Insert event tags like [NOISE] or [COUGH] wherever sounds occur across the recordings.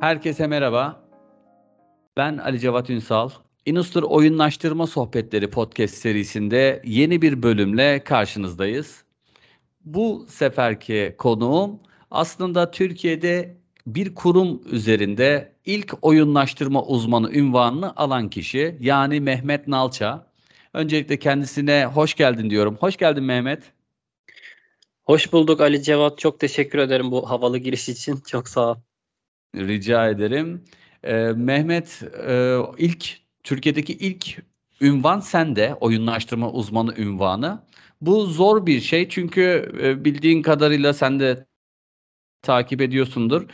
Herkese merhaba. Ben Ali Cevat Ünsal. Inustur Oyunlaştırma Sohbetleri podcast serisinde yeni bir bölümle karşınızdayız. Bu seferki konuğum aslında Türkiye'de bir kurum üzerinde ilk oyunlaştırma uzmanı ünvanını alan kişi yani Mehmet Nalça. Öncelikle kendisine hoş geldin diyorum. Hoş geldin Mehmet. Hoş bulduk Ali Cevat. Çok teşekkür ederim bu havalı giriş için. Çok sağ ol. Rica ederim. Ee, Mehmet e, ilk Türkiye'deki ilk ünvan sende oyunlaştırma uzmanı ünvanı. Bu zor bir şey çünkü e, bildiğin kadarıyla sen de takip ediyorsundur.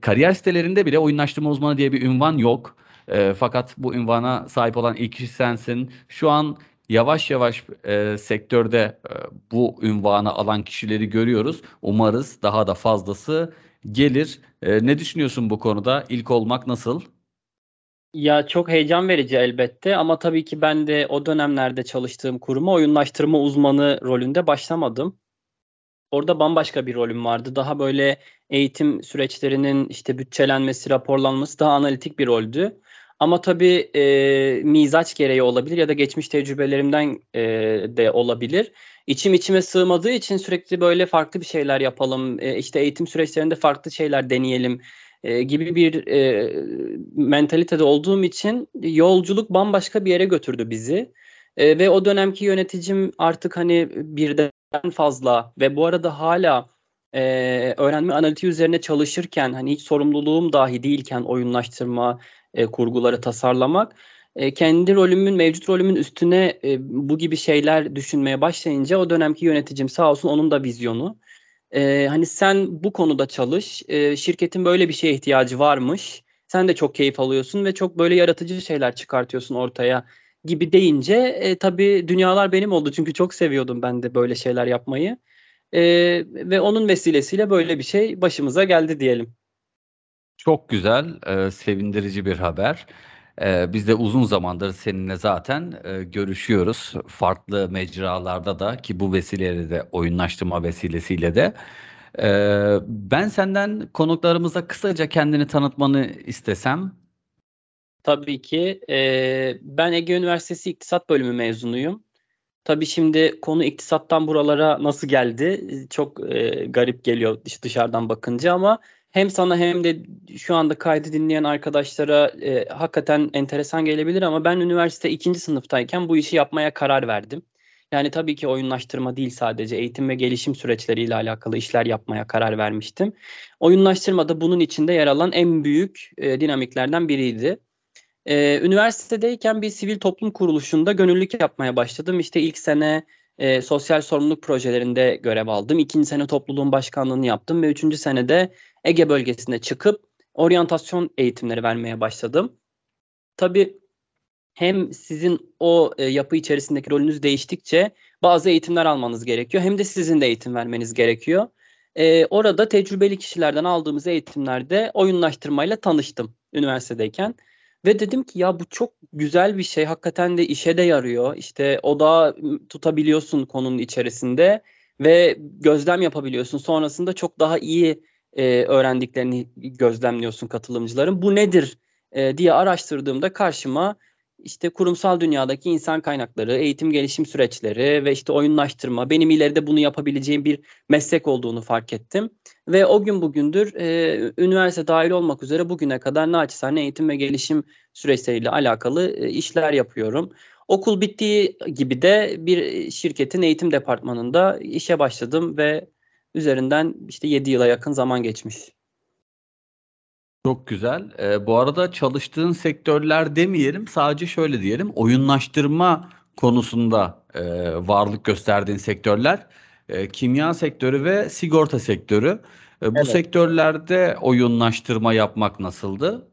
Kariyer sitelerinde bile oyunlaştırma uzmanı diye bir ünvan yok. E, fakat bu ünvana sahip olan ilk kişi sensin. Şu an yavaş yavaş e, sektörde e, bu ünvanı alan kişileri görüyoruz. Umarız daha da fazlası gelir. E, ne düşünüyorsun bu konuda? İlk olmak nasıl? Ya çok heyecan verici elbette ama tabii ki ben de o dönemlerde çalıştığım kuruma oyunlaştırma uzmanı rolünde başlamadım. Orada bambaşka bir rolüm vardı. Daha böyle eğitim süreçlerinin işte bütçelenmesi, raporlanması daha analitik bir roldü. Ama tabii e, mizaç gereği olabilir ya da geçmiş tecrübelerimden e, de olabilir. İçim içime sığmadığı için sürekli böyle farklı bir şeyler yapalım, e, işte eğitim süreçlerinde farklı şeyler deneyelim e, gibi bir e, mentalitede olduğum için yolculuk bambaşka bir yere götürdü bizi. E, ve o dönemki yöneticim artık hani birden fazla ve bu arada hala e, öğrenme analitiği üzerine çalışırken hani hiç sorumluluğum dahi değilken oyunlaştırma e, kurguları tasarlamak e, kendi rolümün mevcut rolümün üstüne e, bu gibi şeyler düşünmeye başlayınca o dönemki yöneticim sağ olsun onun da vizyonu e, hani sen bu konuda çalış e, şirketin böyle bir şeye ihtiyacı varmış sen de çok keyif alıyorsun ve çok böyle yaratıcı şeyler çıkartıyorsun ortaya gibi deyince e, tabii dünyalar benim oldu çünkü çok seviyordum ben de böyle şeyler yapmayı e, ve onun vesilesiyle böyle bir şey başımıza geldi diyelim. Çok güzel, e, sevindirici bir haber. E, biz de uzun zamandır seninle zaten e, görüşüyoruz. Farklı mecralarda da ki bu vesileyle de oyunlaştırma vesilesiyle de. E, ben senden konuklarımıza kısaca kendini tanıtmanı istesem. Tabii ki. E, ben Ege Üniversitesi İktisat Bölümü mezunuyum. Tabii şimdi konu iktisattan buralara nasıl geldi çok e, garip geliyor dışarıdan bakınca ama hem sana hem de şu anda kaydı dinleyen arkadaşlara e, hakikaten enteresan gelebilir ama ben üniversite ikinci sınıftayken bu işi yapmaya karar verdim. Yani tabii ki oyunlaştırma değil sadece eğitim ve gelişim süreçleriyle alakalı işler yapmaya karar vermiştim. Oyunlaştırma da bunun içinde yer alan en büyük e, dinamiklerden biriydi. E, üniversitedeyken bir sivil toplum kuruluşunda gönüllülük yapmaya başladım. İşte ilk sene e, sosyal sorumluluk projelerinde görev aldım. İkinci sene topluluğun başkanlığını yaptım ve üçüncü senede Ege bölgesine çıkıp oryantasyon eğitimleri vermeye başladım. Tabii hem sizin o e, yapı içerisindeki rolünüz değiştikçe bazı eğitimler almanız gerekiyor. Hem de sizin de eğitim vermeniz gerekiyor. E, orada tecrübeli kişilerden aldığımız eğitimlerde oyunlaştırmayla tanıştım üniversitedeyken. Ve dedim ki ya bu çok güzel bir şey. Hakikaten de işe de yarıyor. İşte odağı tutabiliyorsun konunun içerisinde ve gözlem yapabiliyorsun. Sonrasında çok daha iyi e, öğrendiklerini gözlemliyorsun katılımcıların. Bu nedir e, diye araştırdığımda karşıma işte kurumsal dünyadaki insan kaynakları, eğitim gelişim süreçleri ve işte oyunlaştırma benim ileride bunu yapabileceğim bir meslek olduğunu fark ettim. Ve o gün bugündür e, üniversite dahil olmak üzere bugüne kadar naçizane eğitim ve gelişim süreçleriyle alakalı e, işler yapıyorum. Okul bittiği gibi de bir şirketin eğitim departmanında işe başladım ve üzerinden işte 7 yıla yakın zaman geçmiş. Çok güzel. Ee, bu arada çalıştığın sektörler demeyelim, sadece şöyle diyelim. Oyunlaştırma konusunda e, varlık gösterdiğin sektörler e, kimya sektörü ve sigorta sektörü. E, bu evet. sektörlerde oyunlaştırma yapmak nasıldı?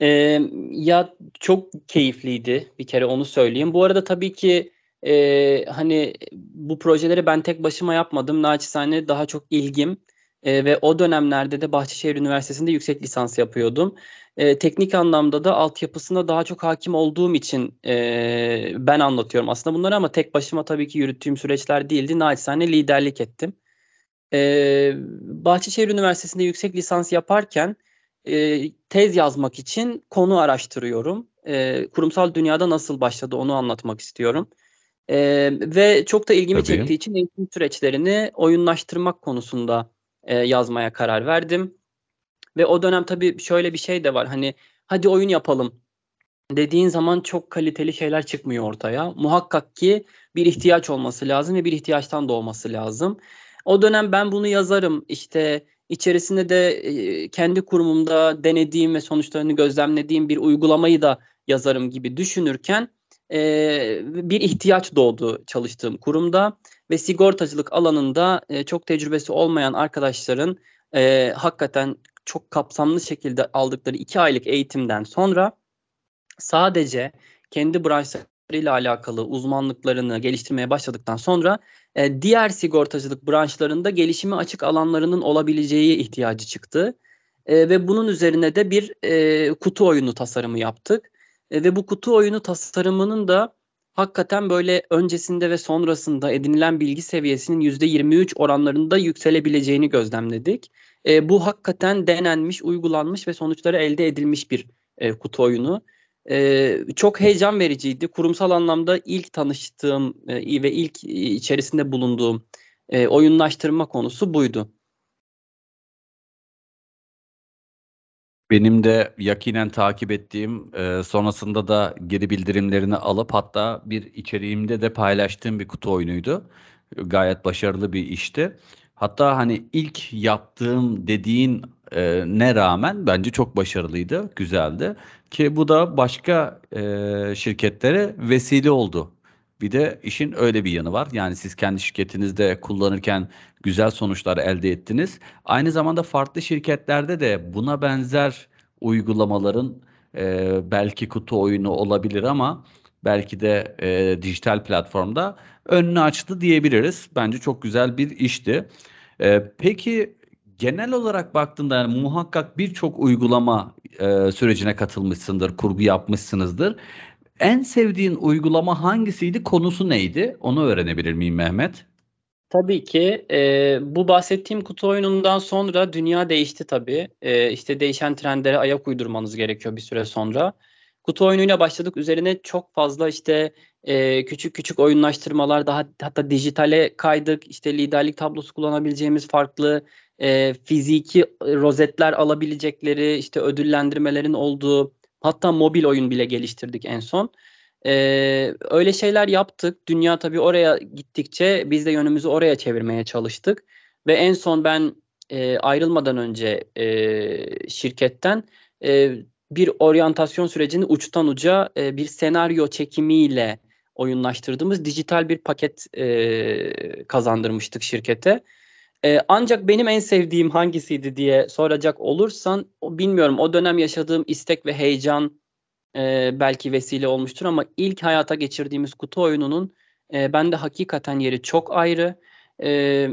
Ee, ya çok keyifliydi bir kere onu söyleyeyim. Bu arada tabii ki e, hani bu projeleri ben tek başıma yapmadım. Naçizane daha çok ilgim e, ve o dönemlerde de Bahçeşehir Üniversitesi'nde yüksek lisans yapıyordum. E, teknik anlamda da altyapısına daha çok hakim olduğum için e, ben anlatıyorum aslında bunları ama tek başıma tabii ki yürüttüğüm süreçler değildi. Naçizane liderlik ettim. E, Bahçeşehir Üniversitesi'nde yüksek lisans yaparken e, tez yazmak için konu araştırıyorum. E, kurumsal dünyada nasıl başladı onu anlatmak istiyorum. E, ve çok da ilgimi Tabii. çektiği için eğitim süreçlerini oyunlaştırmak konusunda e, yazmaya karar verdim. Ve o dönem tabii şöyle bir şey de var. Hani hadi oyun yapalım dediğin zaman çok kaliteli şeyler çıkmıyor ortaya. Muhakkak ki bir ihtiyaç olması lazım ve bir ihtiyaçtan doğması lazım. O dönem ben bunu yazarım. İşte içerisinde de kendi kurumumda denediğim ve sonuçlarını gözlemlediğim bir uygulamayı da yazarım gibi düşünürken e, bir ihtiyaç doğdu çalıştığım kurumda ve sigortacılık alanında e, çok tecrübesi olmayan arkadaşların e, hakikaten çok kapsamlı şekilde aldıkları iki aylık eğitimden sonra sadece kendi branşlarıyla alakalı uzmanlıklarını geliştirmeye başladıktan sonra e, diğer sigortacılık branşlarında gelişimi açık alanlarının olabileceği ihtiyacı çıktı. E, ve bunun üzerine de bir e, kutu oyunu tasarımı yaptık. E, ve bu kutu oyunu tasarımının da hakikaten böyle öncesinde ve sonrasında edinilen bilgi seviyesinin %23 oranlarında yükselebileceğini gözlemledik. E, bu hakikaten denenmiş, uygulanmış ve sonuçları elde edilmiş bir e, kutu oyunu. E, çok heyecan vericiydi. Kurumsal anlamda ilk tanıştığım e, ve ilk içerisinde bulunduğum e, oyunlaştırma konusu buydu. Benim de yakinen takip ettiğim, e, sonrasında da geri bildirimlerini alıp hatta bir içeriğimde de paylaştığım bir kutu oyunuydu. Gayet başarılı bir işti. Hatta hani ilk yaptığım dediğin e, ne rağmen bence çok başarılıydı, güzeldi. Ki bu da başka e, şirketlere vesile oldu. Bir de işin öyle bir yanı var. Yani siz kendi şirketinizde kullanırken güzel sonuçlar elde ettiniz. Aynı zamanda farklı şirketlerde de buna benzer uygulamaların e, belki kutu oyunu olabilir ama belki de e, dijital platformda önünü açtı diyebiliriz. Bence çok güzel bir işti. E, peki genel olarak baktığında yani muhakkak birçok uygulama e, sürecine katılmışsındır, kurgu yapmışsınızdır. En sevdiğin uygulama hangisiydi? Konusu neydi? Onu öğrenebilir miyim Mehmet? Tabii ki e, bu bahsettiğim kutu oyunundan sonra dünya değişti tabii. E, işte değişen trendlere ayak uydurmanız gerekiyor bir süre sonra. Kutu oyunuyla başladık. Üzerine çok fazla işte e, küçük küçük oyunlaştırmalar daha hatta dijitale kaydık. İşte liderlik tablosu kullanabileceğimiz farklı e, fiziki rozetler alabilecekleri işte ödüllendirmelerin olduğu hatta mobil oyun bile geliştirdik en son. Ee, öyle şeyler yaptık. Dünya tabii oraya gittikçe biz de yönümüzü oraya çevirmeye çalıştık. Ve en son ben e, ayrılmadan önce e, şirketten e, bir oryantasyon sürecini uçtan uca e, bir senaryo çekimiyle oyunlaştırdığımız dijital bir paket e, kazandırmıştık şirkete. E, ancak benim en sevdiğim hangisiydi diye soracak olursan bilmiyorum o dönem yaşadığım istek ve heyecan e, belki vesile olmuştur ama ilk hayata geçirdiğimiz kutu oyununun e, bende hakikaten yeri çok ayrı. E,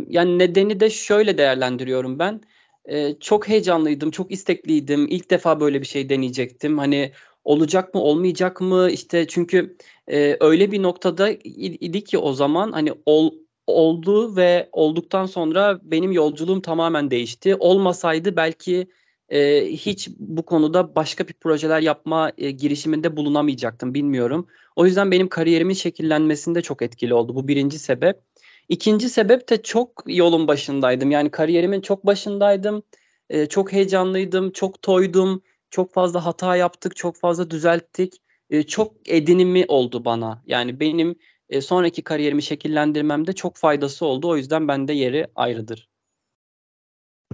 yani nedeni de şöyle değerlendiriyorum ben. E, çok heyecanlıydım, çok istekliydim. İlk defa böyle bir şey deneyecektim. Hani olacak mı, olmayacak mı? İşte çünkü e, öyle bir noktada idi ki o zaman hani ol, oldu ve olduktan sonra benim yolculuğum tamamen değişti. Olmasaydı belki e, hiç bu konuda başka bir projeler yapma e, girişiminde bulunamayacaktım bilmiyorum. O yüzden benim kariyerimin şekillenmesinde çok etkili oldu. Bu birinci sebep. İkinci sebep de çok yolun başındaydım. Yani kariyerimin çok başındaydım. E, çok heyecanlıydım, çok toydum. Çok fazla hata yaptık, çok fazla düzelttik. E, çok edinimi oldu bana. Yani benim e, sonraki kariyerimi şekillendirmemde çok faydası oldu. O yüzden bende yeri ayrıdır.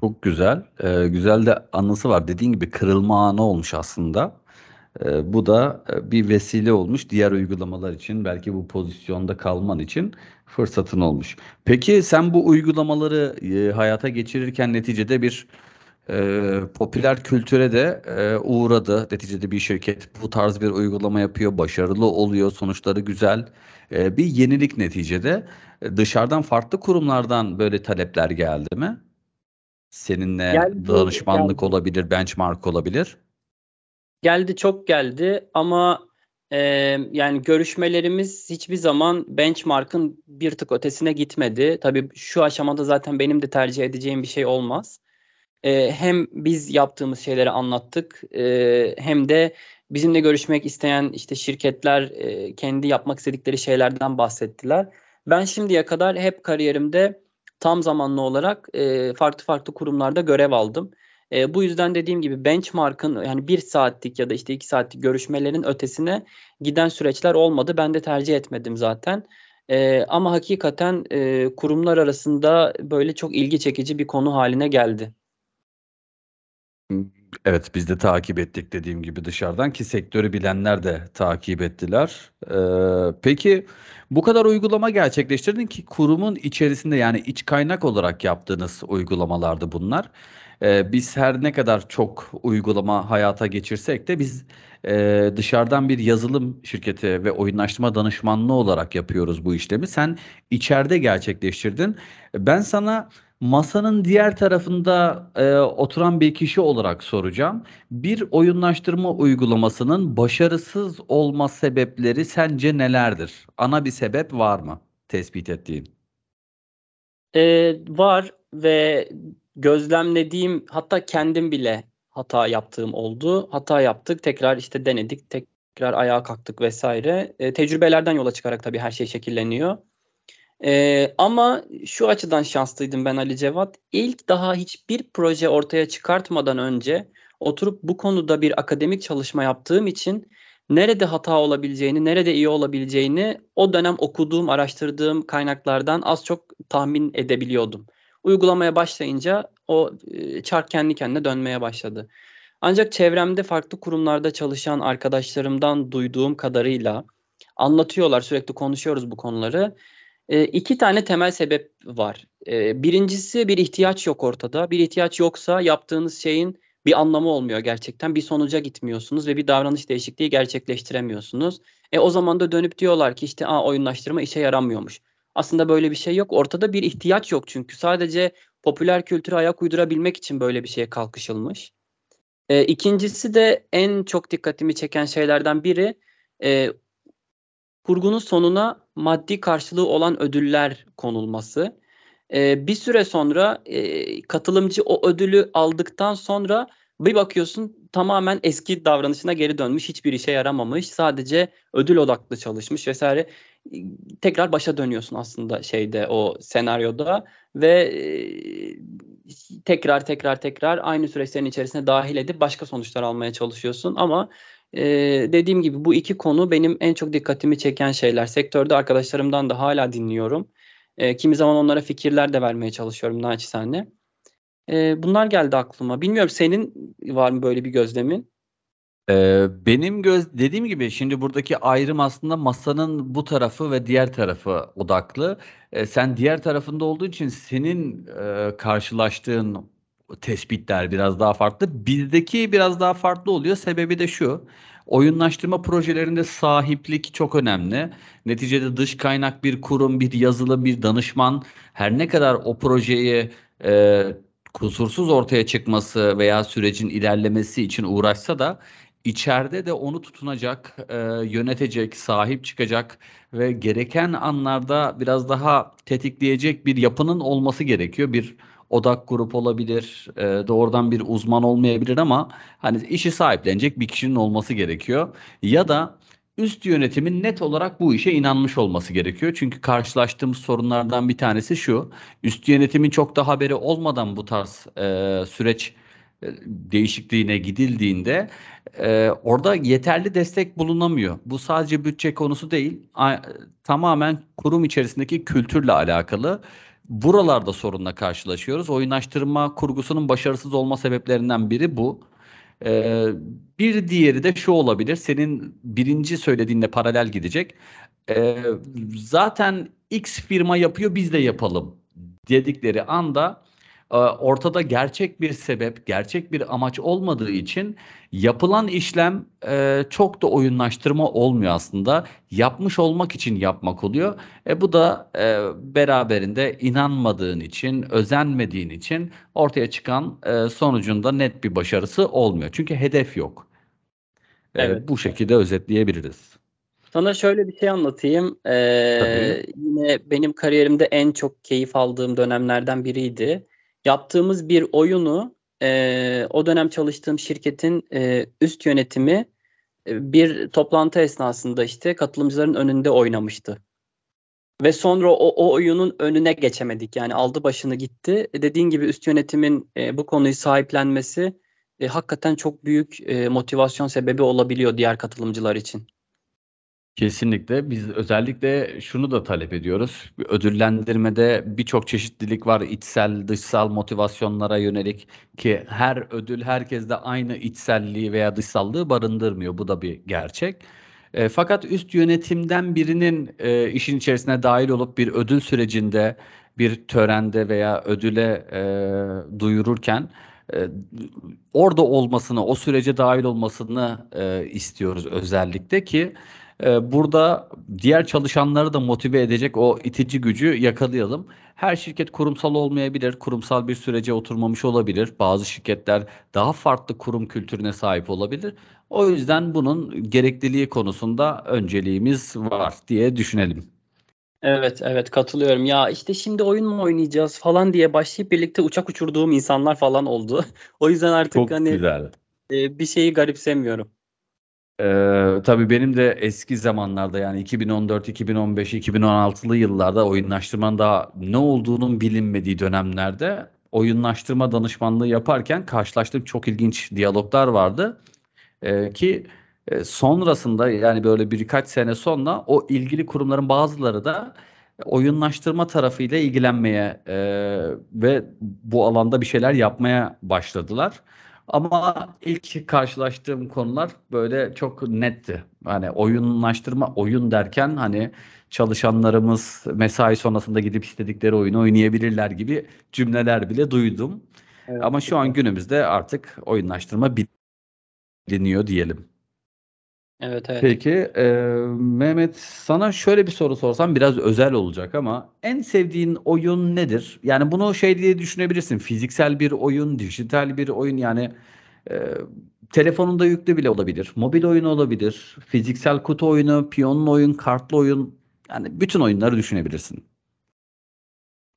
Çok güzel. Eee, güzel de anısı var. Dediğin gibi kırılma anı olmuş aslında. Eee, bu da, eee, bir vesile olmuş diğer uygulamalar için, belki bu pozisyonda kalman için fırsatın olmuş. Peki sen bu uygulamaları, eee, hayata geçirirken neticede bir, eee, popüler kültüre de, eee, uğradı. Neticede bir şirket bu tarz bir uygulama yapıyor, başarılı oluyor, sonuçları güzel. Eee, bir yenilik neticede. Eee, dışarıdan farklı kurumlardan böyle talepler geldi mi? Seninle Geldi, danışmanlık geldi. olabilir, benchmark olabilir. Geldi, çok geldi ama e, yani görüşmelerimiz hiçbir zaman benchmark'ın bir tık ötesine gitmedi. Tabii şu aşamada zaten benim de tercih edeceğim bir şey olmaz. E, hem biz yaptığımız şeyleri anlattık e, hem de bizimle görüşmek isteyen işte şirketler e, kendi yapmak istedikleri şeylerden bahsettiler. Ben şimdiye kadar hep kariyerimde tam zamanlı olarak e, farklı farklı kurumlarda görev aldım. E, bu yüzden dediğim gibi benchmark'ın yani bir saatlik ya da işte iki saatlik görüşmelerin ötesine giden süreçler olmadı. Ben de tercih etmedim zaten. E, ama hakikaten e, kurumlar arasında böyle çok ilgi çekici bir konu haline geldi. Evet biz de takip ettik dediğim gibi dışarıdan ki sektörü bilenler de takip ettiler. Ee, peki bu kadar uygulama gerçekleştirdin ki kurumun içerisinde yani iç kaynak olarak yaptığınız uygulamalardı bunlar. Ee, biz her ne kadar çok uygulama hayata geçirsek de biz e, dışarıdan bir yazılım şirketi ve oyunlaştırma danışmanlığı olarak yapıyoruz bu işlemi. Sen içeride gerçekleştirdin. Ben sana masanın diğer tarafında e, oturan bir kişi olarak soracağım. Bir oyunlaştırma uygulamasının başarısız olma sebepleri sence nelerdir? Ana bir sebep var mı tespit ettiğin? Ee, var ve gözlemlediğim hatta kendim bile hata yaptığım oldu. Hata yaptık, tekrar işte denedik, tekrar ayağa kalktık vesaire. E, tecrübelerden yola çıkarak tabii her şey şekilleniyor. E, ama şu açıdan şanslıydım ben Ali Cevat. İlk daha hiçbir proje ortaya çıkartmadan önce oturup bu konuda bir akademik çalışma yaptığım için nerede hata olabileceğini, nerede iyi olabileceğini o dönem okuduğum, araştırdığım kaynaklardan az çok tahmin edebiliyordum. Uygulamaya başlayınca o çark kendi kendine dönmeye başladı. Ancak çevremde farklı kurumlarda çalışan arkadaşlarımdan duyduğum kadarıyla anlatıyorlar, sürekli konuşuyoruz bu konuları. E, iki tane temel sebep var. E, birincisi bir ihtiyaç yok ortada. Bir ihtiyaç yoksa yaptığınız şeyin bir anlamı olmuyor gerçekten. Bir sonuca gitmiyorsunuz ve bir davranış değişikliği gerçekleştiremiyorsunuz. E o zaman da dönüp diyorlar ki işte Aa, oyunlaştırma işe yaramıyormuş. Aslında böyle bir şey yok. Ortada bir ihtiyaç yok çünkü sadece popüler kültüre ayak uydurabilmek için böyle bir şeye kalkışılmış. E, ikincisi de en çok dikkatimi çeken şeylerden biri e, kurgunun sonuna maddi karşılığı olan ödüller konulması. E, bir süre sonra e, katılımcı o ödülü aldıktan sonra bir bakıyorsun tamamen eski davranışına geri dönmş, hiçbir işe yaramamış, sadece ödül odaklı çalışmış vesaire. Tekrar başa dönüyorsun aslında şeyde o senaryoda ve e, tekrar tekrar tekrar aynı süreçlerin içerisine dahil edip başka sonuçlar almaya çalışıyorsun ama e, dediğim gibi bu iki konu benim en çok dikkatimi çeken şeyler. Sektörde arkadaşlarımdan da hala dinliyorum. E, kimi zaman onlara fikirler de vermeye çalışıyorum naçizane. E, bunlar geldi aklıma. Bilmiyorum senin var mı böyle bir gözlemin? Ee, benim göz dediğim gibi şimdi buradaki ayrım aslında masanın bu tarafı ve diğer tarafı odaklı. Ee, sen diğer tarafında olduğu için senin e, karşılaştığın tespitler biraz daha farklı. Bizdeki biraz daha farklı oluyor. Sebebi de şu. Oyunlaştırma projelerinde sahiplik çok önemli. Neticede dış kaynak bir kurum, bir yazılı, bir danışman her ne kadar o projeyi e, kusursuz ortaya çıkması veya sürecin ilerlemesi için uğraşsa da içeride de onu tutunacak, e, yönetecek, sahip çıkacak ve gereken anlarda biraz daha tetikleyecek bir yapının olması gerekiyor. Bir odak grup olabilir, e, doğrudan bir uzman olmayabilir ama hani işi sahiplenecek bir kişinin olması gerekiyor. Ya da üst yönetimin net olarak bu işe inanmış olması gerekiyor. Çünkü karşılaştığımız sorunlardan bir tanesi şu. Üst yönetimin çok da haberi olmadan bu tarz e, süreç e, değişikliğine gidildiğinde e, orada yeterli destek bulunamıyor. Bu sadece bütçe konusu değil, a, tamamen kurum içerisindeki kültürle alakalı. Buralarda sorunla karşılaşıyoruz. Oyunlaştırma kurgusunun başarısız olma sebeplerinden biri bu. Ee, bir diğeri de şu olabilir. Senin birinci söylediğinle paralel gidecek. Ee, zaten X firma yapıyor biz de yapalım dedikleri anda ortada gerçek bir sebep, gerçek bir amaç olmadığı için yapılan işlem e, çok da oyunlaştırma olmuyor aslında. Yapmış olmak için yapmak oluyor. E, bu da e, beraberinde inanmadığın için, özenmediğin için ortaya çıkan e, sonucunda net bir başarısı olmuyor. Çünkü hedef yok. E, evet. Bu şekilde özetleyebiliriz. Sana şöyle bir şey anlatayım. Ee, yine benim kariyerimde en çok keyif aldığım dönemlerden biriydi yaptığımız bir oyunu e, o dönem çalıştığım şirketin e, üst yönetimi e, bir toplantı esnasında işte katılımcıların önünde oynamıştı. Ve sonra o, o oyunun önüne geçemedik. Yani aldı başını gitti. E, dediğin gibi üst yönetimin e, bu konuyu sahiplenmesi e, hakikaten çok büyük e, motivasyon sebebi olabiliyor diğer katılımcılar için. Kesinlikle. Biz özellikle şunu da talep ediyoruz. Ödüllendirmede birçok çeşitlilik var. İçsel, dışsal motivasyonlara yönelik ki her ödül herkeste aynı içselliği veya dışsallığı barındırmıyor. Bu da bir gerçek. E, fakat üst yönetimden birinin e, işin içerisine dahil olup bir ödül sürecinde, bir törende veya ödüle e, duyururken e, orada olmasını, o sürece dahil olmasını e, istiyoruz özellikle ki e, burada diğer çalışanları da motive edecek o itici gücü yakalayalım. Her şirket kurumsal olmayabilir, kurumsal bir sürece oturmamış olabilir. Bazı şirketler daha farklı kurum kültürüne sahip olabilir. O yüzden bunun gerekliliği konusunda önceliğimiz var diye düşünelim. Evet evet katılıyorum. Ya işte şimdi oyun mu oynayacağız falan diye başlayıp birlikte uçak uçurduğum insanlar falan oldu. [LAUGHS] o yüzden artık Çok hani güzel. e, bir şeyi garipsemiyorum. Ee, tabii benim de eski zamanlarda yani 2014, 2015, 2016'lı yıllarda oyunlaştırmanın daha ne olduğunun bilinmediği dönemlerde oyunlaştırma danışmanlığı yaparken karşılaştığım çok ilginç diyaloglar vardı. Ee, ki sonrasında yani böyle birkaç sene sonra o ilgili kurumların bazıları da oyunlaştırma tarafıyla ilgilenmeye e, ve bu alanda bir şeyler yapmaya başladılar. Ama ilk karşılaştığım konular böyle çok netti. Hani oyunlaştırma, oyun derken hani çalışanlarımız mesai sonrasında gidip istedikleri oyunu oynayabilirler gibi cümleler bile duydum. Evet, Ama şu an günümüzde artık oyunlaştırma biliniyor diyelim. Evet evet. Peki e, Mehmet sana şöyle bir soru sorsam biraz özel olacak ama en sevdiğin oyun nedir? Yani bunu şey diye düşünebilirsin. Fiziksel bir oyun, dijital bir oyun yani e, telefonunda yüklü bile olabilir. Mobil oyun olabilir. Fiziksel kutu oyunu, piyonlu oyun, kartlı oyun. Yani bütün oyunları düşünebilirsin.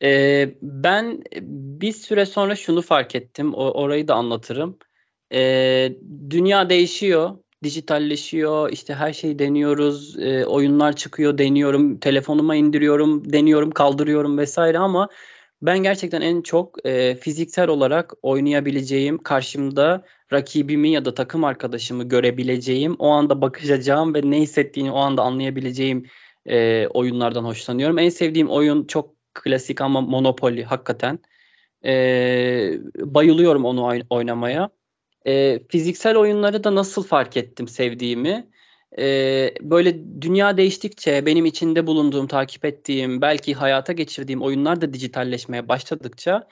Ee, ben bir süre sonra şunu fark ettim. O, orayı da anlatırım. Ee, dünya değişiyor dijitalleşiyor. İşte her şeyi deniyoruz. E, oyunlar çıkıyor, deniyorum. Telefonuma indiriyorum, deniyorum, kaldırıyorum vesaire ama ben gerçekten en çok e, fiziksel olarak oynayabileceğim, karşımda rakibimi ya da takım arkadaşımı görebileceğim, o anda bakacağım ve ne hissettiğini o anda anlayabileceğim e, oyunlardan hoşlanıyorum. En sevdiğim oyun çok klasik ama Monopoly hakikaten. E, bayılıyorum onu oynamaya. E, fiziksel oyunları da nasıl fark ettim sevdiğimi. E, böyle dünya değiştikçe benim içinde bulunduğum, takip ettiğim, belki hayata geçirdiğim oyunlar da dijitalleşmeye başladıkça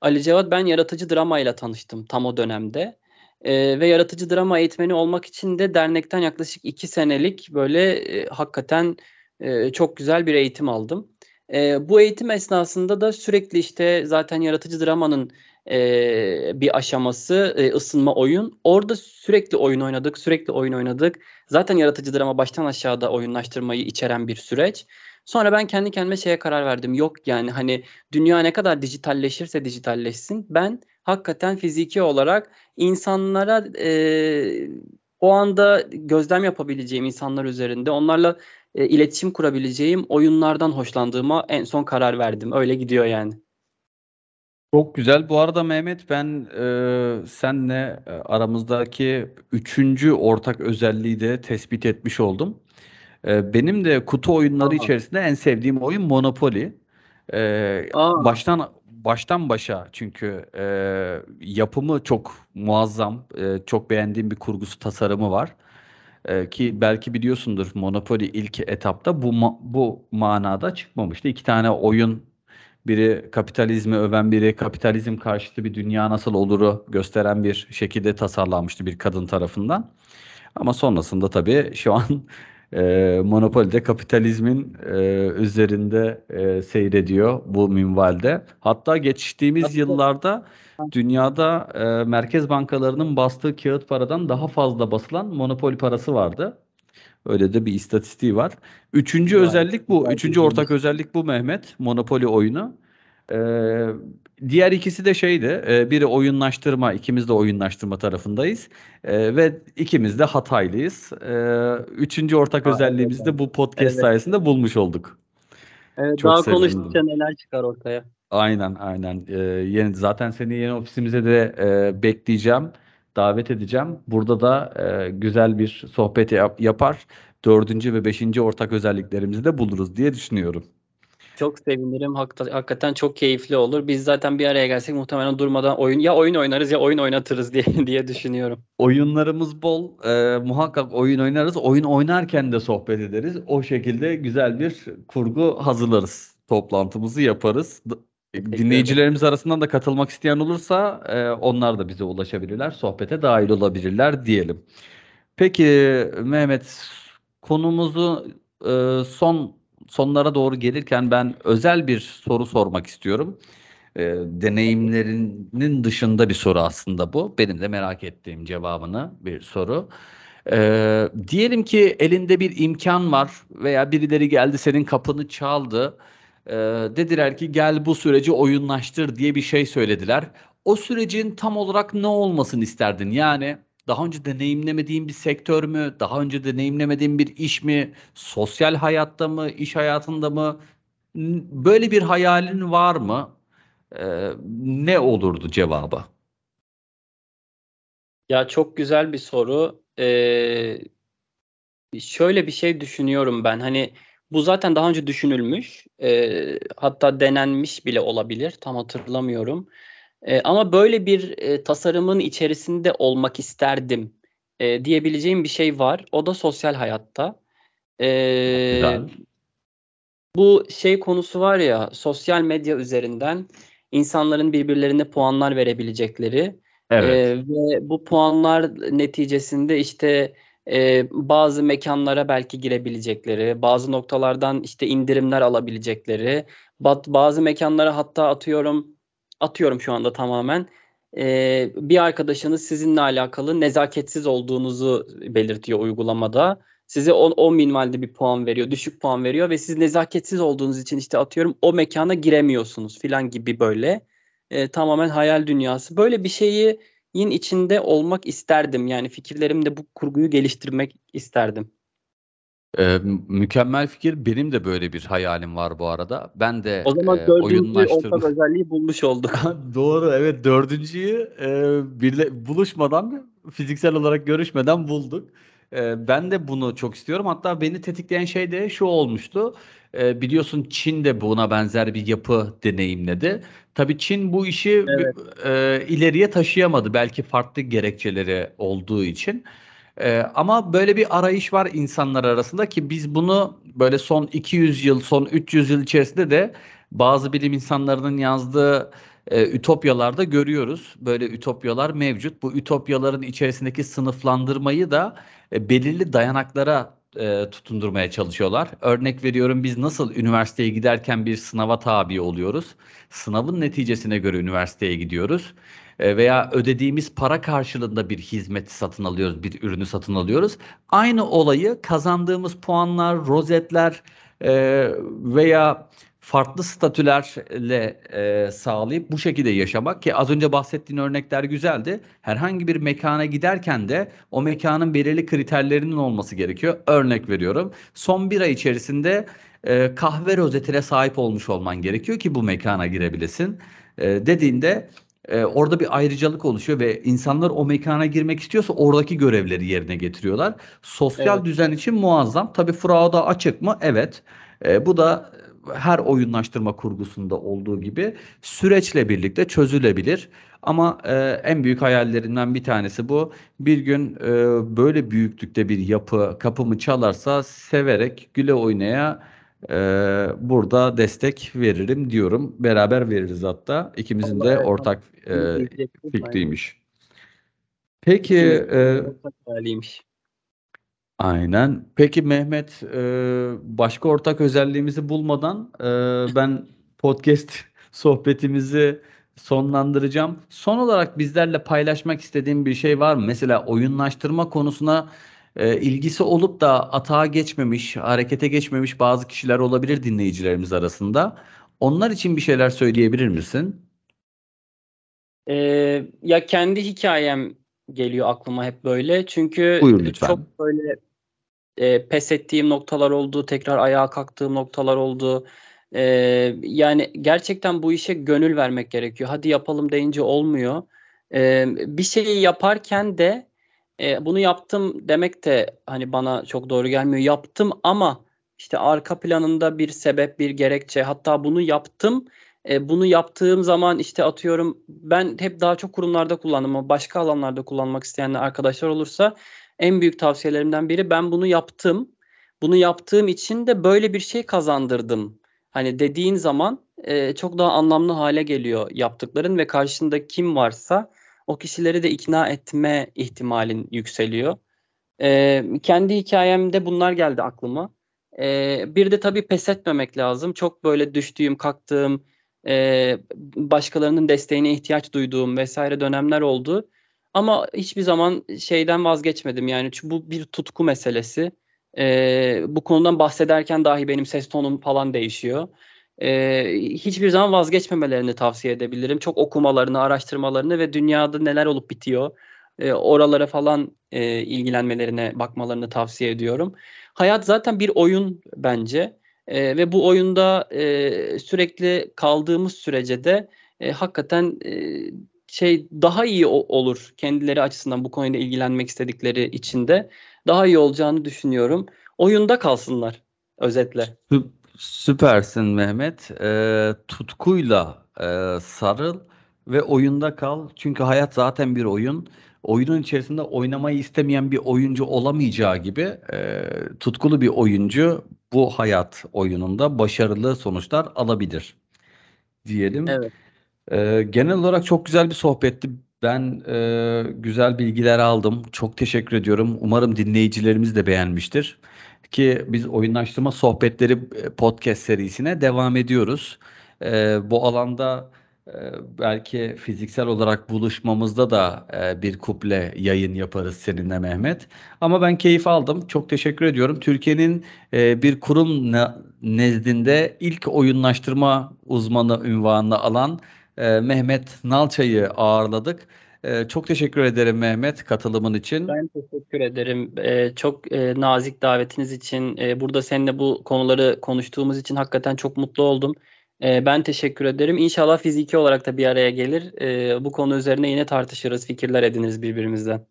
Ali Cevat ben yaratıcı dramayla tanıştım tam o dönemde. E, ve yaratıcı drama eğitmeni olmak için de dernekten yaklaşık iki senelik böyle e, hakikaten e, çok güzel bir eğitim aldım. E, bu eğitim esnasında da sürekli işte zaten yaratıcı dramanın e, bir aşaması e, ısınma oyun. Orada sürekli oyun oynadık, sürekli oyun oynadık. Zaten yaratıcı drama baştan aşağıda oyunlaştırmayı içeren bir süreç. Sonra ben kendi kendime şeye karar verdim. Yok yani hani dünya ne kadar dijitalleşirse dijitalleşsin. Ben hakikaten fiziki olarak insanlara e, o anda gözlem yapabileceğim insanlar üzerinde onlarla e, iletişim kurabileceğim oyunlardan hoşlandığıma en son karar verdim. Öyle gidiyor yani. Çok güzel. Bu arada Mehmet ben e, senle e, aramızdaki üçüncü ortak özelliği de tespit etmiş oldum. E, benim de kutu oyunları Aa. içerisinde en sevdiğim oyun Monopoly. E, baştan baştan başa çünkü e, yapımı çok muazzam, e, çok beğendiğim bir kurgusu tasarımı var. E, ki belki biliyorsundur Monopoly ilk etapta bu ma- bu manada çıkmamıştı. İki tane oyun biri kapitalizmi öven biri kapitalizm karşıtı bir dünya nasıl oluru gösteren bir şekilde tasarlanmıştı bir kadın tarafından. Ama sonrasında tabii şu an [LAUGHS] e, Monopoly'de kapitalizmin e, üzerinde e, seyrediyor bu minvalde. Hatta geçtiğimiz yıllarda dünyada e, merkez bankalarının bastığı kağıt paradan daha fazla basılan monopol parası vardı. Öyle de bir istatistiği var. Üçüncü Gayet özellik bu. Üçüncü ortak özellik bu Mehmet. Monopoly oyunu. Ee, diğer ikisi de şeydi. E, biri oyunlaştırma, ikimiz de oyunlaştırma tarafındayız. E, ve ikimiz de Hataylıyız. E, üçüncü ortak Aa, özelliğimizi de bu podcast Evet. sayesinde bulmuş olduk. Evet, Çok daha sevindim. konuştukça neler çıkar ortaya. Aynen aynen. Ee, yeni, zaten seni yeni ofisimize de e, bekleyeceğim. Davet edeceğim. Burada da e, güzel bir sohbet yap- yapar. Dördüncü ve beşinci ortak özelliklerimizi de buluruz diye düşünüyorum. Çok sevinirim. Hakikaten çok keyifli olur. Biz zaten bir araya gelsek muhtemelen durmadan oyun ya oyun oynarız ya oyun oynatırız [LAUGHS] diye diye düşünüyorum. Oyunlarımız bol. Ee, muhakkak oyun oynarız. Oyun oynarken de sohbet ederiz. O şekilde güzel bir kurgu hazırlarız. Toplantımızı yaparız. Dinleyicilerimiz arasından da katılmak isteyen olursa e, onlar da bize ulaşabilirler. Sohbete dahil olabilirler diyelim. Peki Mehmet konumuzu e, son sonlara doğru gelirken ben özel bir soru sormak istiyorum. E, deneyimlerinin dışında bir soru aslında bu. Benim de merak ettiğim cevabını bir soru. E, diyelim ki elinde bir imkan var veya birileri geldi senin kapını çaldı. E, dediler ki gel bu süreci oyunlaştır diye bir şey söylediler. O sürecin tam olarak ne olmasını isterdin? Yani daha önce deneyimlemediğin bir sektör mü? Daha önce deneyimlemediğin bir iş mi? Sosyal hayatta mı? iş hayatında mı? Böyle bir hayalin var mı? Ee, ne olurdu cevabı? Ya çok güzel bir soru. Ee, şöyle bir şey düşünüyorum ben. Hani bu zaten daha önce düşünülmüş. Ee, hatta denenmiş bile olabilir. Tam hatırlamıyorum. Ee, ama böyle bir e, tasarımın içerisinde olmak isterdim e, diyebileceğim bir şey var. O da sosyal hayatta. Güzel. bu şey konusu var ya sosyal medya üzerinden insanların birbirlerine puanlar verebilecekleri Evet. ee, ve bu puanlar neticesinde işte e, bazı mekanlara belki girebilecekleri, bazı noktalardan işte indirimler alabilecekleri, bazı mekanlara hatta atıyorum atıyorum şu anda tamamen e, bir arkadaşınız sizinle alakalı nezaketsiz olduğunuzu belirtiyor uygulamada. Size 10, 10 minvalde bir puan veriyor, düşük puan veriyor ve siz nezaketsiz olduğunuz için işte atıyorum o mekana giremiyorsunuz filan gibi böyle e, tamamen hayal dünyası. Böyle bir şeyi yin içinde olmak isterdim. Yani fikirlerimde bu kurguyu geliştirmek isterdim. Ee, mükemmel fikir. Benim de böyle bir hayalim var bu arada. Ben de O zaman e, dördüncü ortak özelliği bulmuş olduk. [LAUGHS] Doğru evet dördüncüyü e, birle, buluşmadan fiziksel olarak görüşmeden bulduk. E, ben de bunu çok istiyorum. Hatta beni tetikleyen şey de şu olmuştu. E, biliyorsun Çin de buna benzer bir yapı deneyimledi. Tabii Çin bu işi Evet. e, ileriye taşıyamadı. Belki farklı gerekçeleri olduğu için. E, ama böyle bir arayış var insanlar arasında ki biz bunu böyle son 200 yıl, son 300 yıl içerisinde de bazı bilim insanlarının yazdığı e, ütopyalarda görüyoruz. Böyle ütopyalar mevcut. Bu ütopyaların içerisindeki sınıflandırmayı da e, belirli dayanaklara e, tutundurmaya çalışıyorlar. Örnek veriyorum biz nasıl üniversiteye giderken bir sınava tabi oluyoruz. Sınavın neticesine göre üniversiteye gidiyoruz. E, veya ödediğimiz para karşılığında bir hizmeti satın alıyoruz, bir ürünü satın alıyoruz. Aynı olayı kazandığımız puanlar, rozetler e, veya farklı statülerle e, sağlayıp bu şekilde yaşamak ki az önce bahsettiğin örnekler güzeldi. Herhangi bir mekana giderken de o mekanın belirli kriterlerinin olması gerekiyor. Örnek veriyorum. Son bir ay içerisinde e, kahve rozetine sahip olmuş olman gerekiyor ki bu mekana girebilesin. E, dediğinde e, orada bir ayrıcalık oluşuyor ve insanlar o mekana girmek istiyorsa oradaki görevleri yerine getiriyorlar. Sosyal Evet. düzen için muazzam. Tabii frauda açık mı? Evet. E, bu da her oyunlaştırma kurgusunda olduğu gibi süreçle birlikte çözülebilir. Ama e, en büyük hayallerinden bir tanesi bu. Bir gün e, böyle büyüklükte bir yapı kapımı çalarsa severek güle oynaya e, burada destek veririm diyorum. Beraber veririz hatta. İkimizin de ortak e, fikriymiş. Peki e. Aynen. Peki Mehmet, e, başka ortak özelliğimizi bulmadan e, ben podcast [LAUGHS] sohbetimizi sonlandıracağım. Son olarak bizlerle paylaşmak istediğin bir şey var mı? Mesela oyunlaştırma konusuna e, ilgisi olup da atağa geçmemiş, harekete geçmemiş bazı kişiler olabilir dinleyicilerimiz arasında. Onlar için bir şeyler söyleyebilir misin? Ee, ya kendi hikayem geliyor aklıma hep böyle. Çünkü Buyur lütfen. çok böyle e, pes ettiğim noktalar oldu. Tekrar ayağa kalktığım noktalar oldu. E, yani gerçekten bu işe gönül vermek gerekiyor. Hadi yapalım deyince olmuyor. E, bir şeyi yaparken de e, bunu yaptım demek de hani bana çok doğru gelmiyor. Yaptım ama işte arka planında bir sebep, bir gerekçe. Hatta bunu yaptım. Bunu yaptığım zaman işte atıyorum ben hep daha çok kurumlarda kullandım ama başka alanlarda kullanmak isteyen arkadaşlar olursa en büyük tavsiyelerimden biri ben bunu yaptım. Bunu yaptığım için de böyle bir şey kazandırdım. Hani dediğin zaman e, çok daha anlamlı hale geliyor yaptıkların ve karşında kim varsa o kişileri de ikna etme ihtimalin yükseliyor. E, kendi hikayemde bunlar geldi aklıma. E, bir de tabii pes etmemek lazım. Çok böyle düştüğüm, kalktığım, e, başkalarının desteğine ihtiyaç duyduğum vesaire dönemler oldu. Ama hiçbir zaman şeyden vazgeçmedim. Yani bu bir tutku meselesi. E, bu konudan bahsederken dahi benim ses tonum falan değişiyor. E, hiçbir zaman vazgeçmemelerini tavsiye edebilirim. Çok okumalarını, araştırmalarını ve dünyada neler olup bitiyor e, oralara falan e, ilgilenmelerine, bakmalarını tavsiye ediyorum. Hayat zaten bir oyun bence e, ve bu oyunda e, sürekli kaldığımız sürece de e, hakikaten e, şey daha iyi olur kendileri açısından bu konuyla ilgilenmek istedikleri için de daha iyi olacağını düşünüyorum. Oyunda kalsınlar özetle. Süpersin Mehmet. E, tutkuyla e, sarıl ve oyunda kal. Çünkü hayat zaten bir oyun. Oyunun içerisinde oynamayı istemeyen bir oyuncu olamayacağı gibi e, tutkulu bir oyuncu bu hayat oyununda başarılı sonuçlar alabilir diyelim. Evet. Ee, genel olarak çok güzel bir sohbetti. Ben e, güzel bilgiler aldım. Çok teşekkür ediyorum. Umarım dinleyicilerimiz de beğenmiştir. Ki biz oyunlaştırma sohbetleri e, podcast serisine devam ediyoruz. E, bu alanda belki fiziksel olarak buluşmamızda da bir kuple yayın yaparız seninle Mehmet. Ama ben keyif aldım. Çok teşekkür ediyorum. Türkiye'nin bir kurum nezdinde ilk oyunlaştırma uzmanı ünvanını alan Mehmet Nalça'yı ağırladık. Çok teşekkür ederim Mehmet katılımın için. Ben teşekkür ederim. Çok nazik davetiniz için. Burada seninle bu konuları konuştuğumuz için hakikaten çok mutlu oldum. E, ben teşekkür ederim. İnşallah fiziki olarak da bir araya gelir. E, bu konu üzerine yine tartışırız, fikirler ediniriz birbirimizden.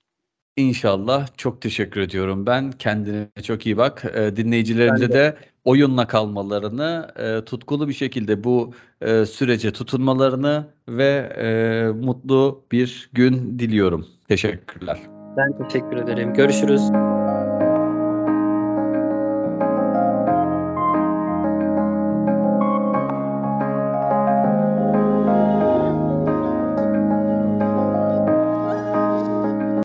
İnşallah. Çok teşekkür ediyorum ben. Kendine çok iyi bak. E, dinleyicilerimize de. de oyunla kalmalarını, e, tutkulu bir şekilde bu e, sürece tutunmalarını ve e, mutlu bir gün diliyorum. Teşekkürler. Ben teşekkür ederim. Görüşürüz.